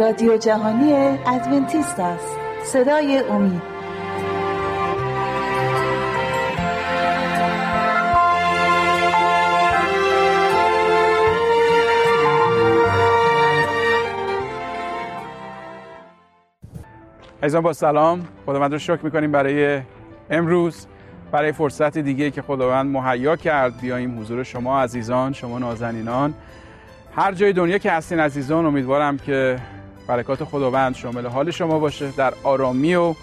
رادیو جهانی ادونتیست است. صدای امید. عزیزان با سلام. خداوند رو شکر می‌کنیم برای امروز برای فرصت دیگه که خداوند مهیا کرد. بیاییم حضور شما عزیزان شما نازنینان. هر جای دنیا که هستین عزیزان امیدوارم که برکات خداوند شامل حال شما باشه در آرامی و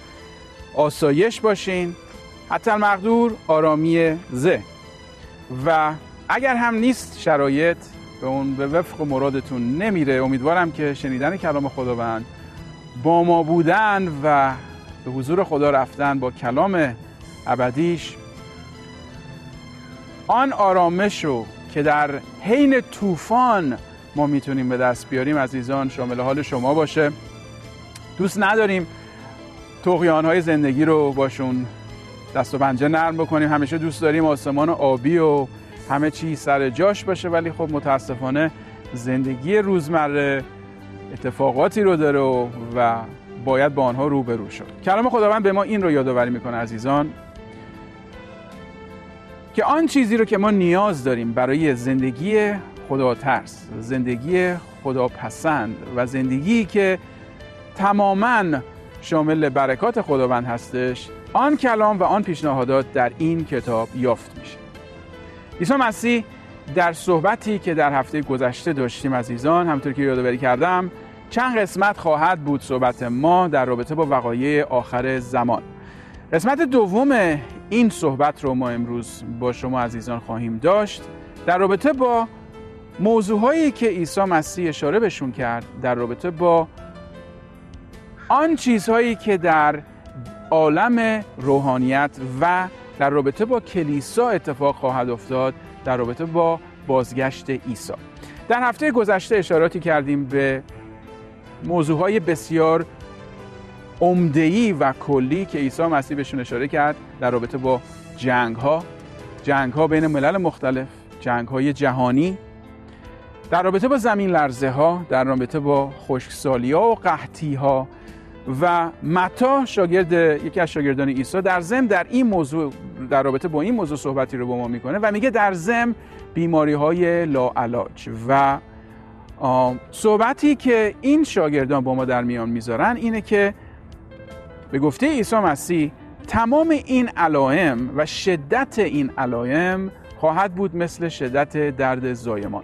آسایش باشین. حتی مقدور آرامی زه و اگر هم نیست شرایط به اون به وفق مرادتون نمیره. امیدوارم که شنیدن کلام خداوند با ما بودن و به حضور خدا رفتن با کلام ابدیش آن آرامش رو که در حین طوفان ما می‌تونیم به دست بیاریم عزیزان شامل حال شما باشه. دوست نداریم تقیان های زندگی رو باشون دست و پنجه نرم بکنیم. همیشه دوست داریم آسمان آبی و همه چی سر جاش باشه ولی خب متاسفانه زندگی روزمره اتفاقاتی رو داره و باید با آنها روبرو شد. کلام خداوند به ما این رو یادآوری می‌کنه عزیزان. که آن چیزی رو که ما نیاز داریم برای زندگی خدا ترس زندگی خدا پسند و زندگی که تماما شامل برکات خداوند هستش آن کلام و آن پیشنهادات در این کتاب یافت میشه. عیسی مسیح در صحبتی که در هفته گذشته داشتیم عزیزان همطور که یادآوری کردم چند قسمت خواهد بود صحبت ما در رابطه با وقایع آخر زمان. قسمت دوم این صحبت رو ما امروز با شما عزیزان خواهیم داشت در رابطه با موضوعهایی که عیسی مسیح اشاره بهشون کرد در رابطه با آن چیزهایی که در عالم روحانیت و در رابطه با کلیسا اتفاق خواهد افتاد در رابطه با بازگشت عیسی. در هفته گذشته اشاراتی کردیم به موضوعهای بسیار عمده‌ای و کلی که عیسی مسیح بهشون اشاره کرد در رابطه با جنگ ها جنگ ها بین ملل مختلف جنگ های جهانی در رابطه با زمین لرزه ها در رابطه با خشکسالی ها و قحطی ها و متا شاگرد یکی از شاگردان عیسی در زم در این موضوع در رابطه با این موضوع صحبتی رو با ما می‌کنه و میگه در زم بیماری های لاعلاج و صحبتی که این شاگردان با ما در میان می‌ذارن اینه که به گفته عیسی مسیح تمام این علائم و شدت این علائم خواهد بود مثل شدت درد زایمان.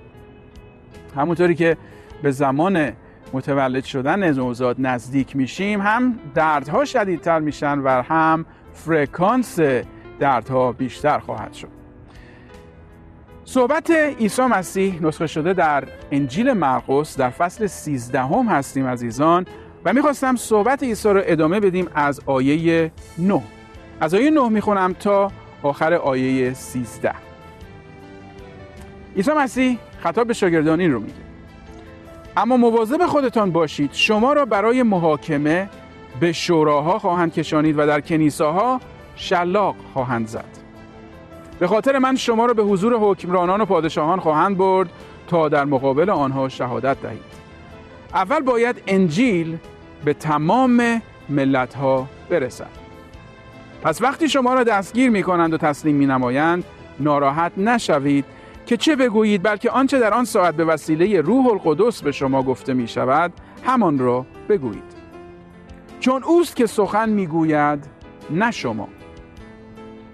همونطوری که به زمان متولد شدن نوزاد نزدیک میشیم هم دردها شدیدتر میشن و هم فرکانس دردها بیشتر خواهد شد. صحبت عیسی مسیح نسخه شده در انجیل مرقس در فصل 13 هم هستیم عزیزان. و می‌خواستم صحبت عیسی رو ادامه بدیم از آیه 9 از آیه 9 می‌خونم تا آخر آیه 13 عیسی مسیح خطاب به شاگردان این رو میگه. اما مواظب خودتان باشید شما را برای محاکمه به شوراها خواهند کشانید و در کنیساها شلاق خواهند زد. به خاطر من شما را به حضور حکمرانان و پادشاهان خواهند برد تا در مقابل آنها شهادت دهید. اول باید انجیل به تمام ملت ها برسد. پس وقتی شما را دستگیر می کنند و تسلیم می نمایند ناراحت نشوید که چه بگویید بلکه آنچه در آن ساعت به وسیله روح القدس به شما گفته می شود همان را بگویید. چون اوست که سخن می گوید نه شما.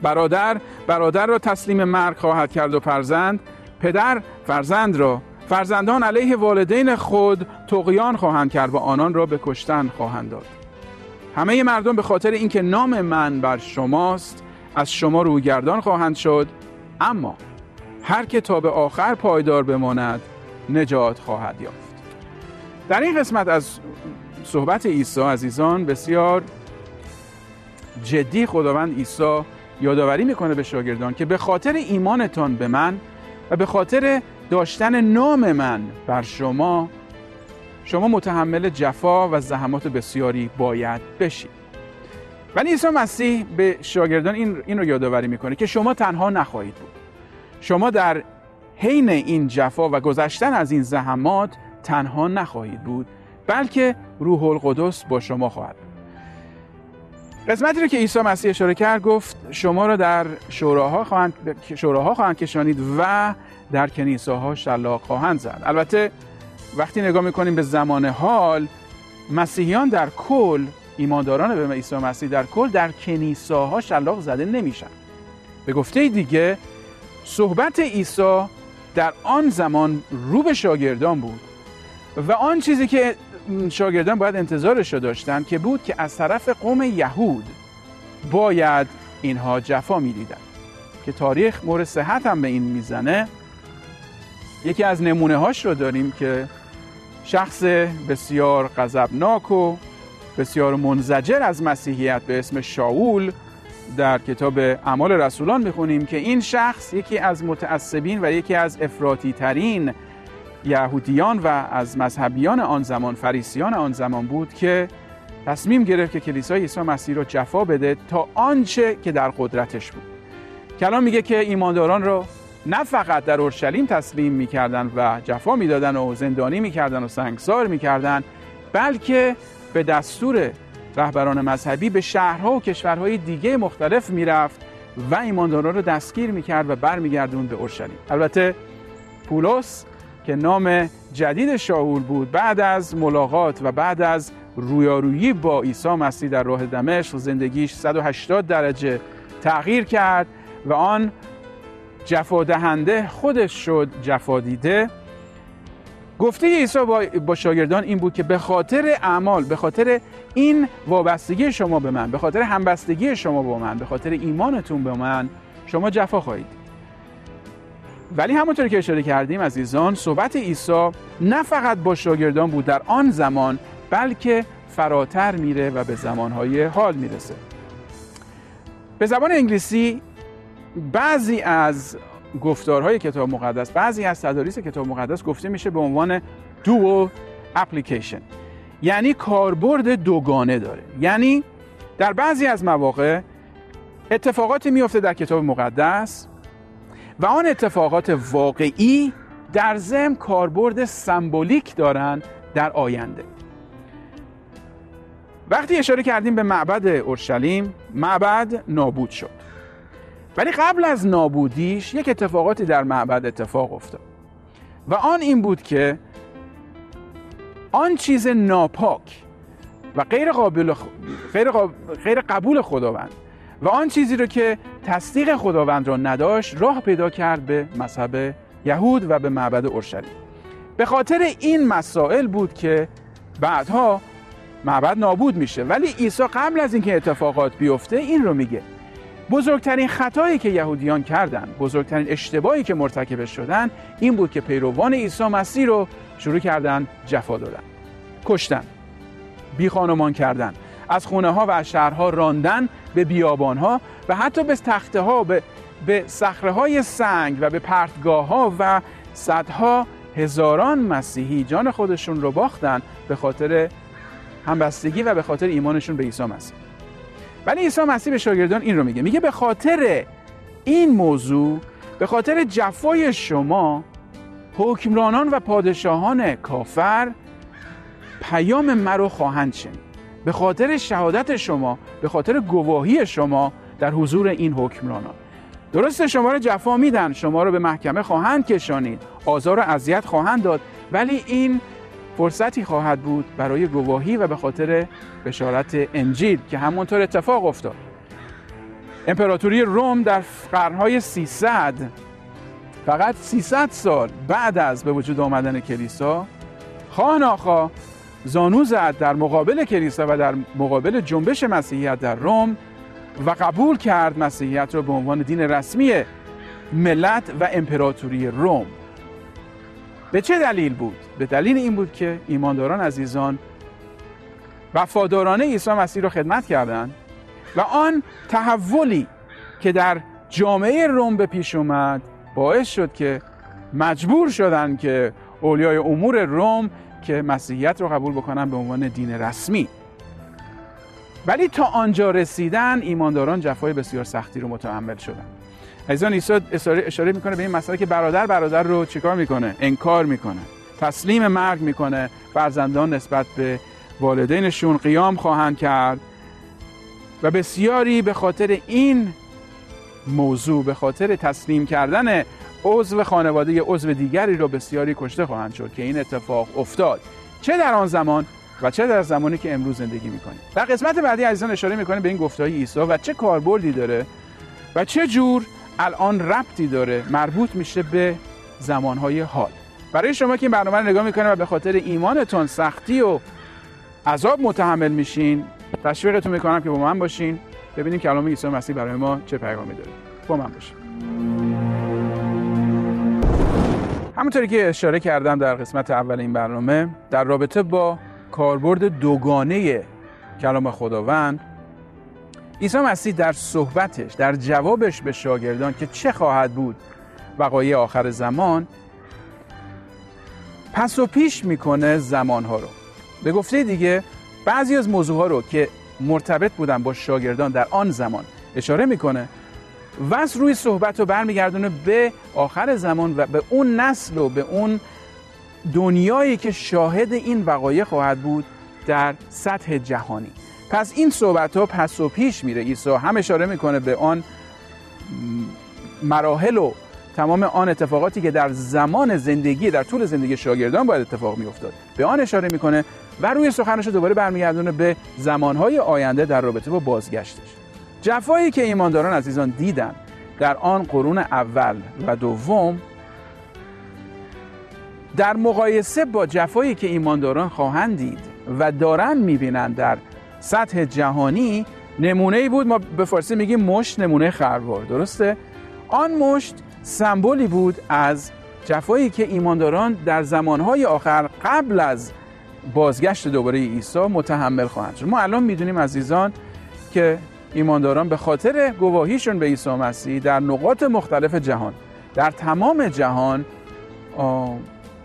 برادر برادر را تسلیم مرگ خواهد کرد و فرزند پدر فرزند را فرزندان علیه والدین خود تقیان خواهند کرد و آنان را به کشتن خواهند داد. همه مردم به خاطر اینکه نام من بر شماست از شما رویگردان خواهند شد اما هر که تا به آخر پایدار بماند نجات خواهد یافت. در این قسمت از صحبت عیسی عزیزان بسیار جدی خداوند عیسی یادآوری می‌کنه به شاگردان که به خاطر ایمانتان به من و به خاطر داشتن نام من بر شما. شما متحمل جفا و زحمات بسیاری باید بشید ولی عیسی مسیح به شاگردان این, این رو یادآوری می‌کنه که شما تنها نخواهید بود. شما در حین این جفا و گذشتن از این زحمات تنها نخواهید بود بلکه روح القدس با شما خواهد قسمتی رو که عیسی مسیح اشاره کرد گفت شما را در شوراها خواهند شوراها خواهند کشانید و در کنیساها شلاق خواهند زد. البته وقتی نگاه می‌کنیم به زمان حال مسیحیان در کل ایمانداران به عیسی مسیح در کل در کنیساها شلاق زده نمیشن. به گفته دیگه صحبت عیسی در آن زمان رو به شاگردان بود و آن چیزی که شاگردان باید انتظارش رو داشتن که بود که از طرف قوم یهود باید اینها جفا می‌دیدن. که تاریخ مورد صحت هم به این می‌زنه. یکی از نمونه هاش رو داریم که شخص بسیار غضبناک و بسیار منزجر از مسیحیت به اسم شاول در کتاب اعمال رسولان می‌خونیم که این شخص یکی از متعصبین و یکی از افراطی ترین یهودیان و از مذهبیان آن زمان فریسیان آن زمان بود که تصمیم گرفت که کلیسای عیسی مسیح رو جفا بده تا آنچه که در قدرتش بود. کلام میگه که ایمانداران رو نه فقط در اورشلیم تسلیم می‌کردن و جفا می‌دادن و زندانی می‌کردن و سنگسار می‌کردن بلکه به دستور رهبران مذهبی به شهرها و کشورهای دیگه مختلف می‌رفت و ایمانداران رو دستگیر می‌کرد و برمیگردون به اورشلیم. البته پولس که نام جدید شاول بود بعد از ملاقات و بعد از رویارویی با عیسی مسیح در راه دمشق زندگیش 180 درجه تغییر کرد و آن جفا دهنده خودش شد جفا دیده گفته عیسی با شاگردان این بود که به خاطر اعمال به خاطر این وابستگی شما به من به خاطر همبستگی شما با من به خاطر ایمانتون به من شما جفا خواهید. ولی همونطور که اشاره کردیم عزیزان صحبت عیسی نه فقط با شاگردان بود در آن زمان بلکه فراتر میره و به زمانهای حال می‌رسه. به زبان انگلیسی بعضی از گفتارهای کتاب مقدس بعضی از تداریس کتاب مقدس گفته میشه به عنوان dual application. یعنی کاربرد دوگانه داره. یعنی در بعضی از مواقع اتفاقاتی میفته در کتاب مقدس و آن اتفاقات واقعی در ضمن کاربرد سمبولیک دارن در آینده. وقتی اشاره کردیم به معبد اورشلیم معبد نابود شد. ولی قبل از نابودیش یک اتفاقاتی در معبد اتفاق افتاد. و آن این بود که آن چیز ناپاک و غیر قابل, غیر, غیر قبول خداوند و آن چیزی رو که تصدیق خداوند را نداشت راه پیدا کرد به مذهب یهود و به معبد اورشلیم. به خاطر این مسائل بود که بعدها معبد نابود میشه. ولی عیسی قبل از اینکه اتفاقات بیفته این رو میگه. بزرگترین خطایی که یهودیان کردند بزرگترین اشتباهی که مرتکب شدن این بود که پیروان عیسی مسیح رو شروع کردن جفا دادن. کشتن بی خانمان کردن از خونه ها و از شهرها راندن به بیابان ها و حتی به تخته ها به به صخره های سنگ و به پرتگاه ها و صدها هزاران مسیحی جان خودشون رو باختن به خاطر همبستگی و به خاطر ایمانشون به عیسی مسیح. ولی عیسی مسیح به شاگردان این رو میگه. میگه به خاطر این موضوع به خاطر جفای شما حکمرانان و پادشاهان کافر پیام مرا خواهند شنید. به خاطر شهادت شما به خاطر گواهی شما در حضور این حکمرانان. درسته شما رو جفا میدن شما رو به محکمه خواهند کشانید آزار و اذیت خواهند داد ولی این فرصتی خواهد بود برای گواهی و به خاطر بشارت انجیل که همونطور اتفاق افتاد امپراتوری روم در قرنهای 300 فقط 300 سال بعد از به وجود آمدن کلیسا خواه زانو زد در مقابل کلیسا و در مقابل جنبش مسیحیت در روم و قبول کرد مسیحیت را به عنوان دین رسمی ملت و امپراتوری روم به چه دلیل بود؟ به دلیل این بود که ایمانداران عزیزان وفادارانه عیسی مسیح را خدمت کردند و آن تحولی که در جامعه روم به پیش اومد باعث شد که مجبور شدن که اولیای امور روم که مسیحیت رو قبول بکنن به عنوان دین رسمی. ولی تا آنجا رسیدن ایمانداران جفای بسیار سختی رو متحمل شدن. عزیزان عیسی اشاره می‌کنه به این مسئله که برادر برادر رو چیکار می‌کنه؟ انکار می‌کنه. تسلیم مرگ می‌کنه. فرزندان نسبت به والدینشون قیام خواهند کرد. و بسیاری به خاطر این موضوع به خاطر تسلیم کردن عضو خانواده عضو دیگری رو بسیاری کشته خواهند شد که این اتفاق افتاد. چه در آن زمان و چه در زمانی که امروز زندگی می‌کنیم. در قسمت بعدی عزیزان اشاره می‌کنیم به این گفته های عیسی و چه کاربردی داره و چه جور الان ربطی داره مربوط میشه به زمانهای حال. برای شما که این برنامه رو نگاه می‌کنه و به خاطر ایمانتون سختی و عذاب متحمل میشین تشویقتون می‌کنم که با من باشین. ببینیم کلام عیسی مسیح برای ما چه پیغامی داره. با من باشین. همونطوری که اشاره کردم در قسمت اول این برنامه در رابطه با کاربرد دوگانه کلام خداوند عیسی مسیح در صحبتش در جوابش به شاگردان که چه خواهد بود وقایع آخر زمان پس و پیش می‌کنه زمانها رو. به گفته دیگه بعضی از موضوعها رو که مرتبط بودن با شاگردان در آن زمان اشاره می‌کنه و از روی صحبت رو برمیگردونه به آخر زمان و به اون نسل و به اون دنیایی که شاهد این وقایع خواهد بود در سطح جهانی. پس این صحبت ها پس و پیش میره. عیسی هم اشاره می‌کنه به آن مراحل و تمام آن اتفاقاتی که در زمان زندگی در طول زندگی شاگردان باید اتفاق میافتاد. به آن اشاره می‌کنه و روی سخنش دوباره برمیگردونه به زمانهای آینده در رابطه با بازگشتش. جفایی که ایمانداران عزیزان دیدن در آن قرون اول و دوم در مقایسه با جفایی که ایمانداران خواهند دید و دارن می‌بینند در سطح جهانی نمونه بود ما به فارسی میگیم مشت نمونه خروار. درسته؟ آن مشت سمبولی بود از جفایی که ایمانداران در زمانهای آخر قبل از بازگشت دوباره عیسی متحمل خواهند شد. ما الان می‌دونیم عزیزان که ایمانداران به خاطر گواهیشون به عیسی مسیح در نقاط مختلف جهان در تمام جهان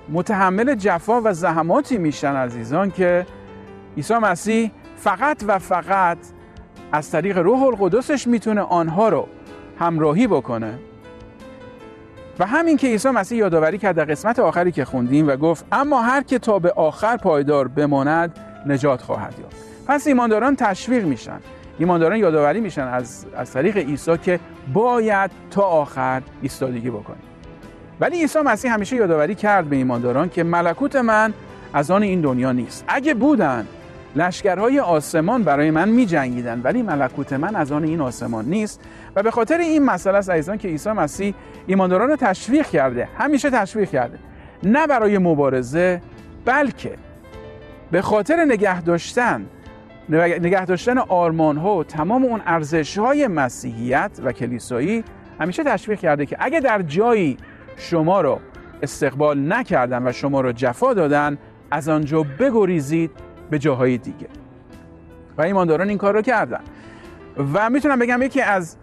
متحمل جفا و زحماتی میشن عزیزان که عیسی مسیح فقط و فقط از طریق روح القدسش می‌تونه آنها رو همراهی بکنه. و همین که عیسی مسیح یادآوری کرد در قسمت آخری که خوندیم و گفت اما هر که تا به آخر پایدار بماند نجات خواهد یافت. پس ایمانداران تشویق میشن. ایمانداران یادآوری میشن از از طریق عیسی که باید تا آخر ایستادگی بکنیم ولی عیسی مسیح همیشه یادآوری کرد به ایمانداران که ملکوت من از آن این دنیا نیست. اگه بودن لشکرهای آسمان برای من می جنگیدن ولی ملکوت من از آن این آسمان نیست و به خاطر این مسئله است عزیزان که عیسی مسیح ایمانداران رو تشویق کرده همیشه تشویق کرده. نه برای مبارزه بلکه به خاطر نگه داشتن نگه داشتن آرمان ها و تمام اون ارزش های مسیحیت و کلیسایی همیشه تشویق کرده که اگه در جایی شما رو استقبال نکردن و شما رو جفا دادن از آنجا بگریزید به جاهای دیگه. و ایمانداران این کار رو کردن. و می‌تونم بگم یکی از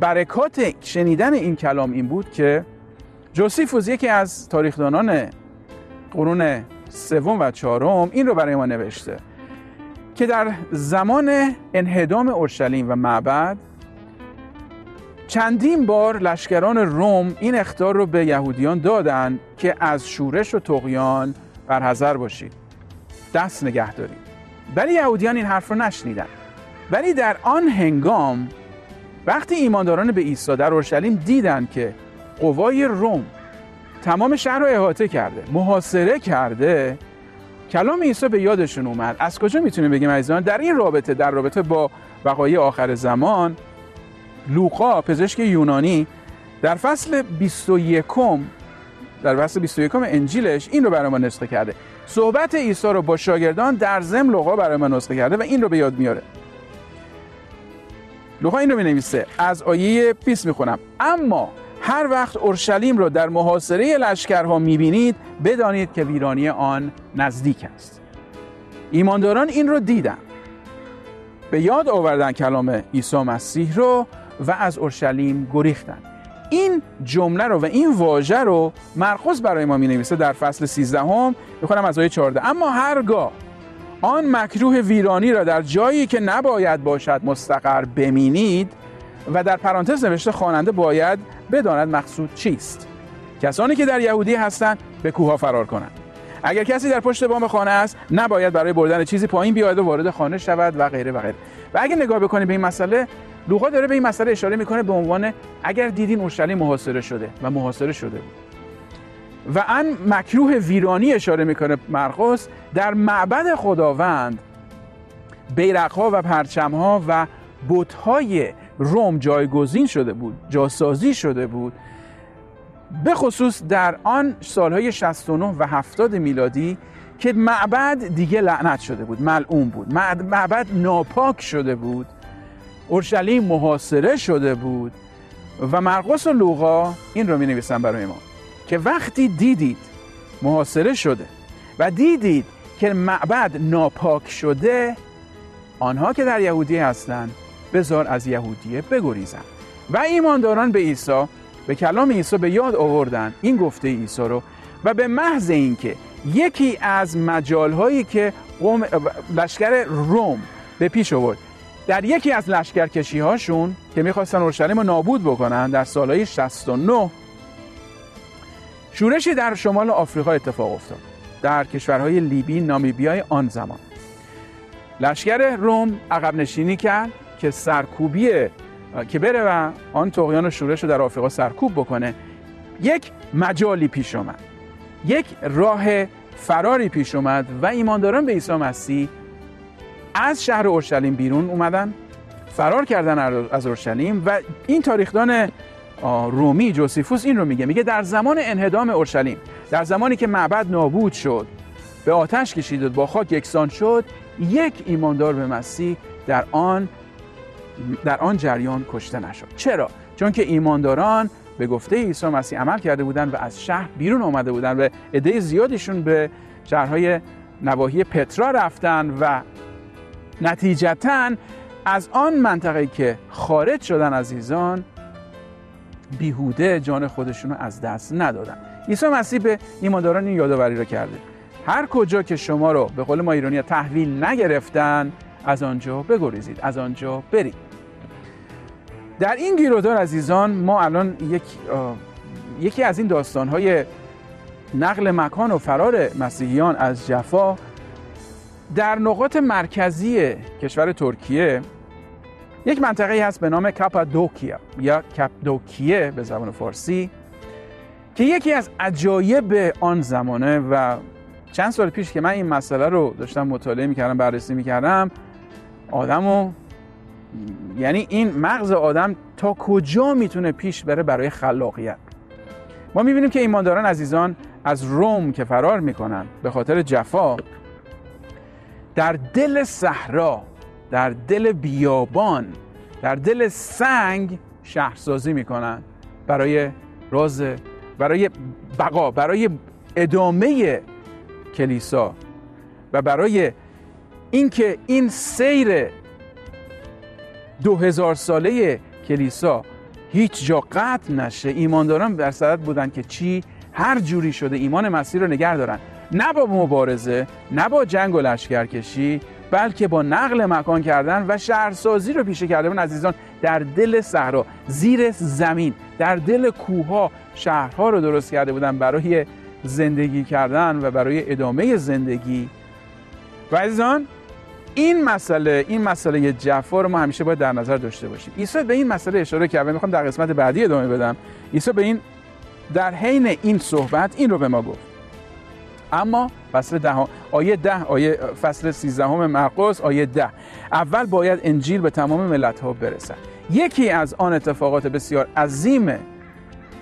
برکات شنیدن این کلام این بود که جوسیفوس یکی از تاریخدانان قرون سوم و چهارم این رو برای ما نوشته که در زمان انهدام اورشلیم و معبد چندین بار لشکران روم این اختار رو به یهودیان دادن که از شورش و تقیان برحضر باشید. دست نگه دارید ولی یهودیان این حرف رو نشنیدن. ولی در آن هنگام وقتی ایمانداران به عیسی در اورشلیم دیدن که قوای روم تمام شهر رو احاطه کرده محاصره کرده کلام عیسی به یادشون اومد. از کجا می‌تونیم بگیم عزیزان؟ در این رابطه در رابطه با وقایع آخر زمان لوقا پزشک یونانی در فصل 21 در فصل 21 انجیلش این رو برای ما نسخه کرده. صحبت عیسی رو با شاگردان در ضمن لوقا برای ما نسخه کرده و این رو به یاد میاره. لوقا این رو می نویسه از آیه 20 می‌خونم. اما هر وقت اورشلیم را در محاصره لشکرها می‌بینید بدانید که ویرانی آن نزدیک است. ایمانداران این رو دیدن. به یاد آوردن کلام عیسی مسیح رو و از اورشلیم گریختن. این جمله رو و این واژه رو مرقس برای ما می نویسه در فصل 13 هم بخونم از آیه 14 اما هرگاه آن مکروه ویرانی را در جایی که نباید باشد مستقر بمینید و در پرانتز نوشته خواننده باید بداند مقصود چیست. کسانی که در یهودی هستند به کوه فرار کنند. اگر کسی در پشت بام خانه است نباید برای بردن چیزی پایین بیاید و وارد خانه شود و غیره و غیره. و اگر نگاه بکنید به این مسئله لوقا داره به این مسئله اشاره می‌کنه به عنوان اگر دیدین اورشلیم محاصره شده و محاصره شده. بود و ان مکروه ویرانی اشاره می‌کنه مرقس در معبد خداوند بیرقها و پرچمها و بتهای روم جایگزین شده بود جاسازی شده بود. به خصوص در آن سالهای 69 و 70 میلادی که معبد دیگه لعنت شده بود ملعون بود. معبد ناپاک شده بود. اورشلیم محاصره شده بود و مرقس و لوقا این رو می نویسن برای ما که وقتی دیدید محاصره شده و دیدید که معبد ناپاک شده آنها که در یهودی هستند بزار از یهودیه بگریزند و ایمانداران به عیسی به کلام عیسی به یاد آوردن این گفته عیسی رو و به محض اینکه یکی از مجالهایی که قوم لشکر روم به پیش آورد در یکی از لشکرکشی هاشون که می‌خواستن اورشلیم رو نابود بکنن در سالهای 69 شورشی در شمال آفریقا اتفاق افتاد در کشورهای لیبی نامیبیای آن زمان. لشکر روم عقب نشینی کرد که سرکوبی که بره و آن تقیان شورش رو در آفریقا سرکوب بکنه یک مجالی پیش اومد یک راه فراری پیش اومد و ایمانداران به عیسی مسیح از شهر اورشلیم بیرون اومدن فرار کردن از اورشلیم و این تاریخدان رومی جوسیفوس این رو میگه میگه در زمان انهدام اورشلیم در زمانی که معبد نابود شد به آتش کشید و با خاک یکسان شد یک ایماندار به مسیح در آن در آن جریان کشته نشد. چرا؟ چون که ایمانداران به گفته عیسی مسیح عمل کرده بودند و از شهر بیرون آمده بودند و عده زیادیشون به شهرهای نواحی پترا رفتن و نتیجتا از آن منطقه که خارج شدن عزیزان بیهوده جان خودشون رو از دست ندادن. عیسی مسیح به ایمانداران این یادآوری رو کرده. هر کجا که شما رو به قول ما ایرانی تحویل نگرفتن از آنجا بگریزید از آنجا برید. در این گیرودار عزیزان ما الان یک یکی از این داستانهای نقل مکان و فرار مسیحیان از جفا در نقاط مرکزی کشور ترکیه یک منطقه هست به نام کاپادوکیا یا کپدوکیه به زبان فارسی که یکی از عجایب آن زمانه و چند سال پیش که من این مسئله رو داشتم مطالعه می‌کردم بررسی می‌کردم آدمو یعنی این مغز آدم تا کجا می‌تونه پیش بره برای خلاقیت؟ ما می‌بینیم که ایمانداران عزیزان از روم که فرار می‌کنن به خاطر جفا در دل صحرا در دل بیابان در دل سنگ شهرسازی می‌کنن برای راز برای بقا برای ادامه کلیسا و برای اینکه این سیر دو هزار ساله کلیسا هیچ جا قطع نشه. ایمانداران در صدد بودن که چی؟ هر جوری شده ایمان مسیح رو نگه دارن. نه با مبارزه نه با جنگ و لشکرکشی بلکه با نقل مکان کردن و شهرسازی رو پیشه کرده بودن عزیزان در دل صحرا زیر زمین در دل کوه شهرها رو درست کرده بودن برای زندگی کردن و برای ادامه زندگی. و عزیزان این مسئله این مسئله جفا رو ما همیشه باید در نظر داشته باشیم. عیسی به این مسئله اشاره کرد. می‌خوام در قسمت بعدی ادامه بدم. عیسی به این در حین این صحبت این رو به ما گفت. اما فصل ده آیه ده آیه فصل 13 همه مرقس آیه ده. اول باید انجیل به تمام ملت ها برسد. یکی از آن اتفاقات بسیار عظیم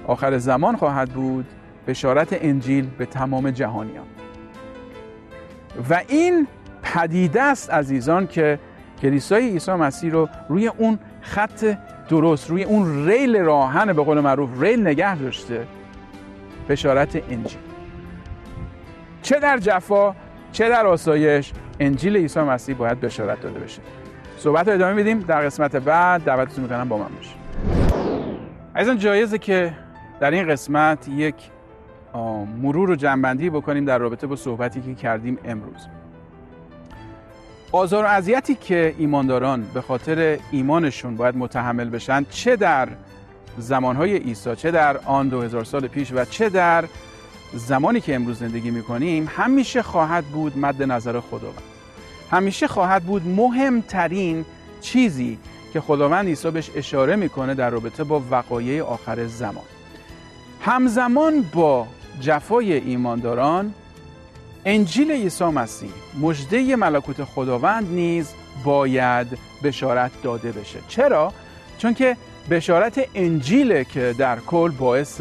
آخر زمان خواهد بود بشارت انجیل به تمام جهانیان. و این پدیده است عزیزان که کلیسای عیسی مسیح رو روی اون خط درست روی اون ریل راهن به قول معروف ریل نگه داشته بشارت انجیل. چه در جفا چه در آسایش انجیل عیسی مسیح باید بشارت داده بشه. صحبت رو ادامه میدیم در قسمت بعد دعوتتون می‌کنم با من باشید. عزیزان جایزه که در این قسمت یک مرور و جنبندی بکنیم در رابطه با صحبتی که کردیم امروز. آزار و اذیتی که ایمانداران به خاطر ایمانشون باید متحمل بشن چه در زمانهای عیسی چه در آن دو هزار سال پیش و چه در زمانی که امروز زندگی می‌کنیم همیشه خواهد بود مد نظر خداوند. همیشه خواهد بود مهمترین چیزی که خداوند عیسی بهش اشاره می‌کنه در رابطه با وقایع آخر زمان. همزمان با جفای ایمانداران انجیل عیسی مسیح مژده ملکوت خداوند نیز باید بشارت داده بشه. چرا؟ چون که بشارت انجیل که در کل باعث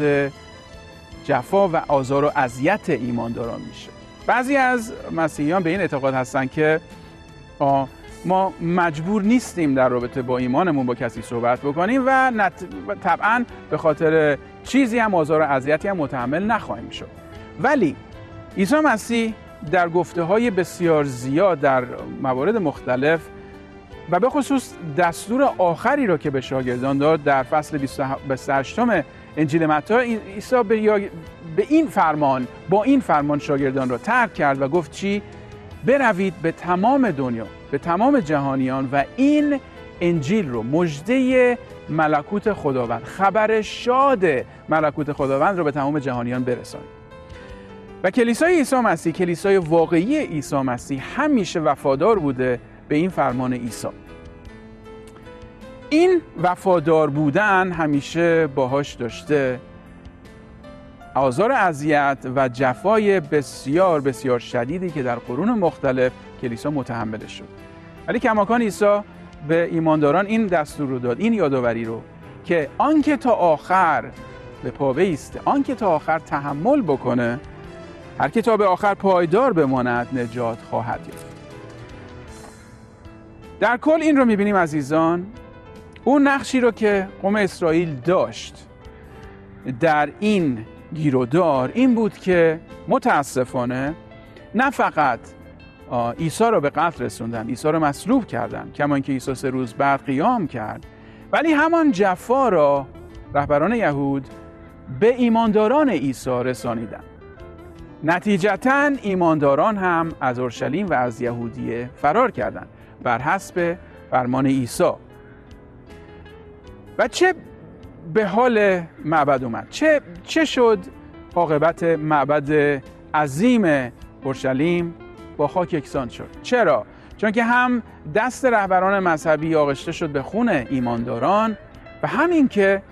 جفا و آزار و اذیت ایمانداران میشه. بعضی از مسیحیان به این اعتقاد هستند که ما مجبور نیستیم در رابطه با ایمانمون با کسی صحبت بکنیم و, نت... طبعا به خاطر چیزی هم آزار و اذیتی هم متحمل نخواهیم شد. ولی عیسی مسیح در گفته های بسیار زیاد در موارد مختلف و به خصوص دستور آخری را که به شاگردان داد در فصل 28 انجیل متی عیسی به این فرمان با این فرمان شاگردان را ترک کرد و گفت چی؟ بروید به تمام دنیا به تمام جهانیان و این انجیل رو مژده ملکوت خداوند خبر شاد ملکوت خداوند رو به تمام جهانیان برسانید. و کلیسای عیسی مسیح کلیسای واقعی عیسی مسیح همیشه وفادار بوده به این فرمان عیسی. این وفادار بودن همیشه باهاش داشته. آزار اذیت و جفای بسیار بسیار شدیدی که در قرون مختلف کلیسا متحملش شد. ولی کماکان عیسی به ایمانداران این دستور رو داد این یادآوری رو که آنکه تا آخر به پا بیسته آنکه تا آخر تحمل بکنه هر که تا به آخر پایدار بماند نجات خواهد یافت. در کل این رو می‌بینیم عزیزان اون نقشی رو که قوم اسرائیل داشت در این گیرودار این بود که متاسفانه نه فقط عیسی را به قتل رسوندن عیسی را مصلوب کردن کما اینکه عیسی سه روز بعد قیام کرد ولی همان جفا را رهبران یهود به ایمانداران عیسی رسانیدند نتیجتا ایمانداران هم از اورشلیم و از یهودیه فرار کردند بر حسب فرمان عیسی. و چه به حال معبد اومد؟ چه, چه شد عاقبت معبد عظیم اورشلیم با خاک یکسان شد؟ چرا؟ چون که هم دست رهبران مذهبی آغشته شد به خون ایمانداران و همین که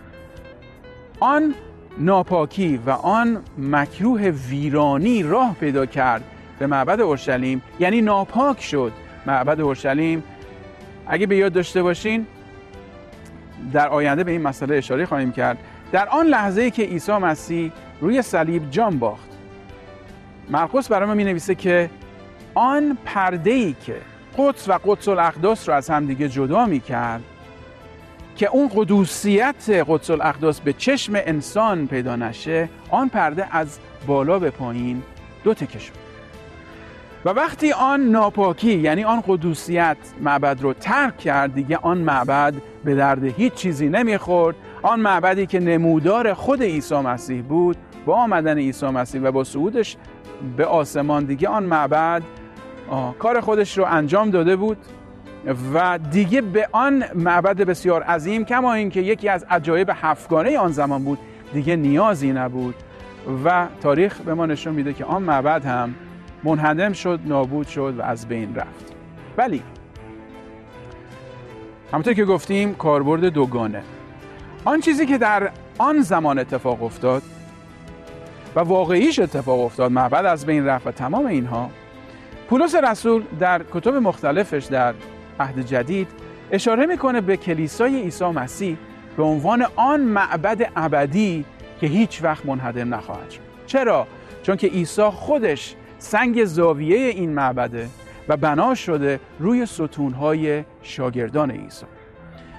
آن ناپاکی و آن مکروه ویرانی راه پیدا کرد به معبد اورشلیم یعنی ناپاک شد معبد اورشلیم. اگه به یاد داشته باشین در آینده به این مسئله اشاره خواهیم کرد. در آن لحظه که عیسی مسیح روی صلیب جان باخت مرقس برای ما می نویسه که آن پرده ای که قدس و قدس الاقداس رو از همدیگه جدا می کرد که اون قدوسیت قدس الاقداس به چشم انسان پیدا نشه آن پرده از بالا به پایین دو تکه شد. و وقتی آن ناپاکی یعنی آن قدوسیت معبد رو ترک کرد دیگه آن معبد به درد هیچ چیزی نمی‌خورد. آن معبدی که نمودار خود عیسی مسیح بود با آمدن عیسی مسیح و با صعودش به آسمان دیگه آن معبد کار خودش رو انجام داده بود و دیگه به آن معبد بسیار عظیم کما اینکه یکی از عجایب هفتگانه آن زمان بود دیگه نیازی نبود. و تاریخ به ما نشون میده که آن معبد هم منهدم شد نابود شد و از بین رفت. ولی همونطور که گفتیم کاربرد دوگانه. آن چیزی که در آن زمان اتفاق افتاد و واقعیش اتفاق افتاد معبد از بین رفت و تمام اینها پولس رسول در کتب مختلفش در عهد جدید اشاره می‌کنه به کلیسای عیسی مسیح به عنوان آن معبد ابدی که هیچ وقت منهدم نخواهد شد. چرا؟ چون که عیسی خودش سنگ زاویه این معبده و بنا شده روی ستونهای شاگردان عیسی.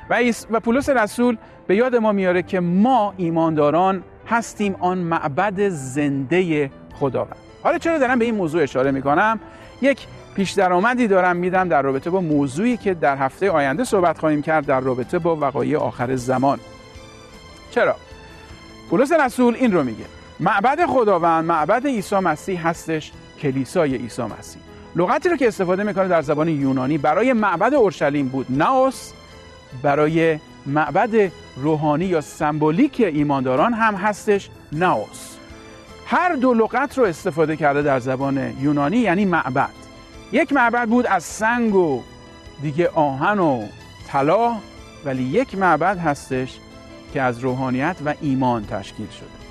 و, و پولس رسول به یاد ما میاره که ما ایمانداران هستیم آن معبد زنده خداوند. حالا چرا دارم به این موضوع اشاره می‌کنم؟ یک پیش درآمدی دارم میدم در رابطه با موضوعی که در هفته آینده صحبت خواهیم کرد در رابطه با وقایع آخر زمان. چرا؟ پولس رسول این رو میگه. معبد خداوند معبد عیسی مسیح هستش کلیسای عیسی مسیح. لغتی رو که استفاده می‌کنه در زبان یونانی برای معبد اورشلیم بود ناوس برای معبد روحانی یا سمبولیک ایمانداران هم هستش ناوس هر دو لغت رو استفاده کرده در زبان یونانی یعنی معبد. یک معبد بود از سنگ و دیگه آهن و طلا ولی یک معبد هستش که از روحانیت و ایمان تشکیل شده.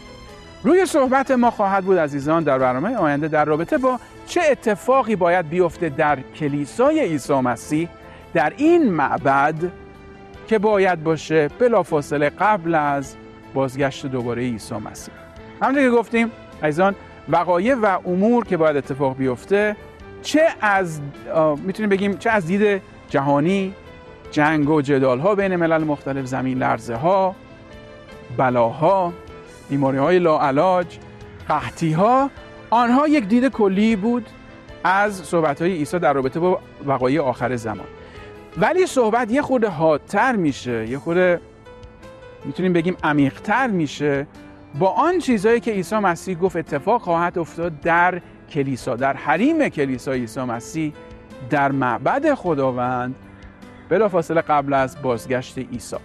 روی صحبت ما خواهد بود عزیزان در برنامه آینده در رابطه با چه اتفاقی باید بیفته در کلیسای عیسی مسیح در این معبد که باید باشه بلافاصله قبل از بازگشت دوباره عیسی مسیح. همونطور که گفتیم عزیزان وقایع و امور که باید اتفاق بیفته چه از می‌تونیم بگیم چه از دید جهانی جنگ و جدال ها بین ملل مختلف زمین لرزه ها بلاها بیماری های لاعلاج قحطی ها آنها یک دید کلی بود از صحبت های عیسی در رابطه با وقایع آخر زمان. ولی صحبت یه خورده حادتر میشه یه خورده می‌تونیم بگیم عمیقتر میشه با آن چیزهایی که عیسی مسیح گفت اتفاق خواهد افتاد در کلیسا در حریم کلیسا عیسی مسیح در معبد خداوند بلافاصله قبل از بازگشت عیسی.